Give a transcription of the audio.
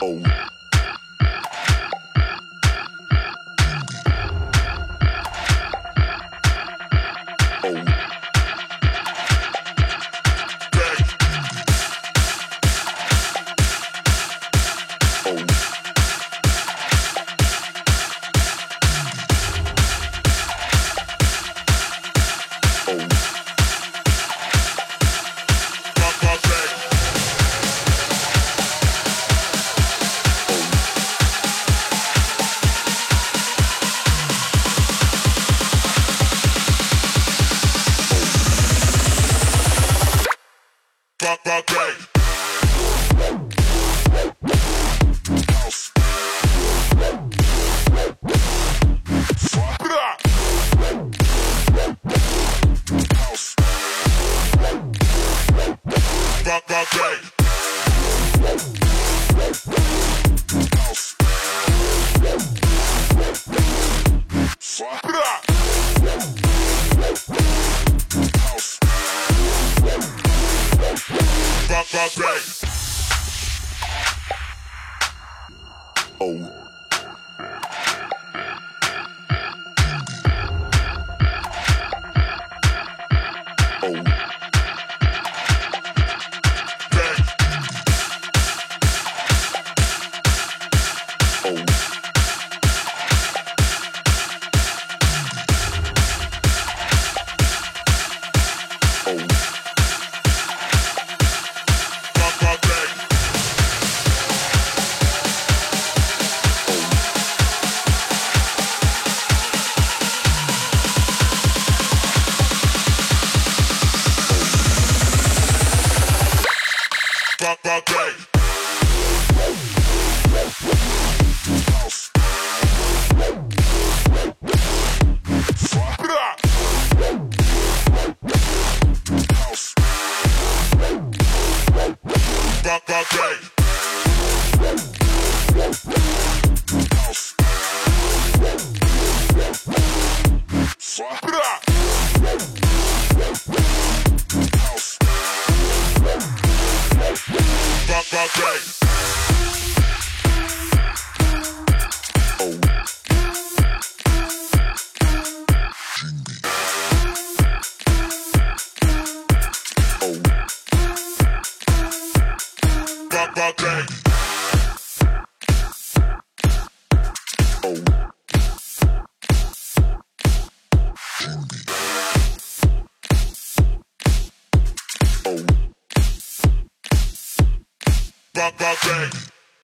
Oh. Fuck that. Papa face. House. Oh bang, bang, bang.